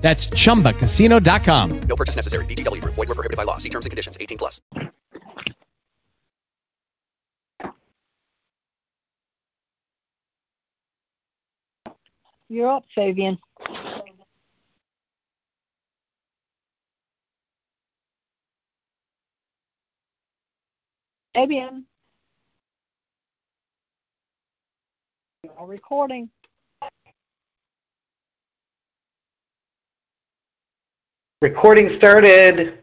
That's chumbacasino.com. No purchase necessary. VGW Group. Void were prohibited by law. See terms and conditions. 18 plus. You're up, Fabian. Fabian. You're recording. Recording started.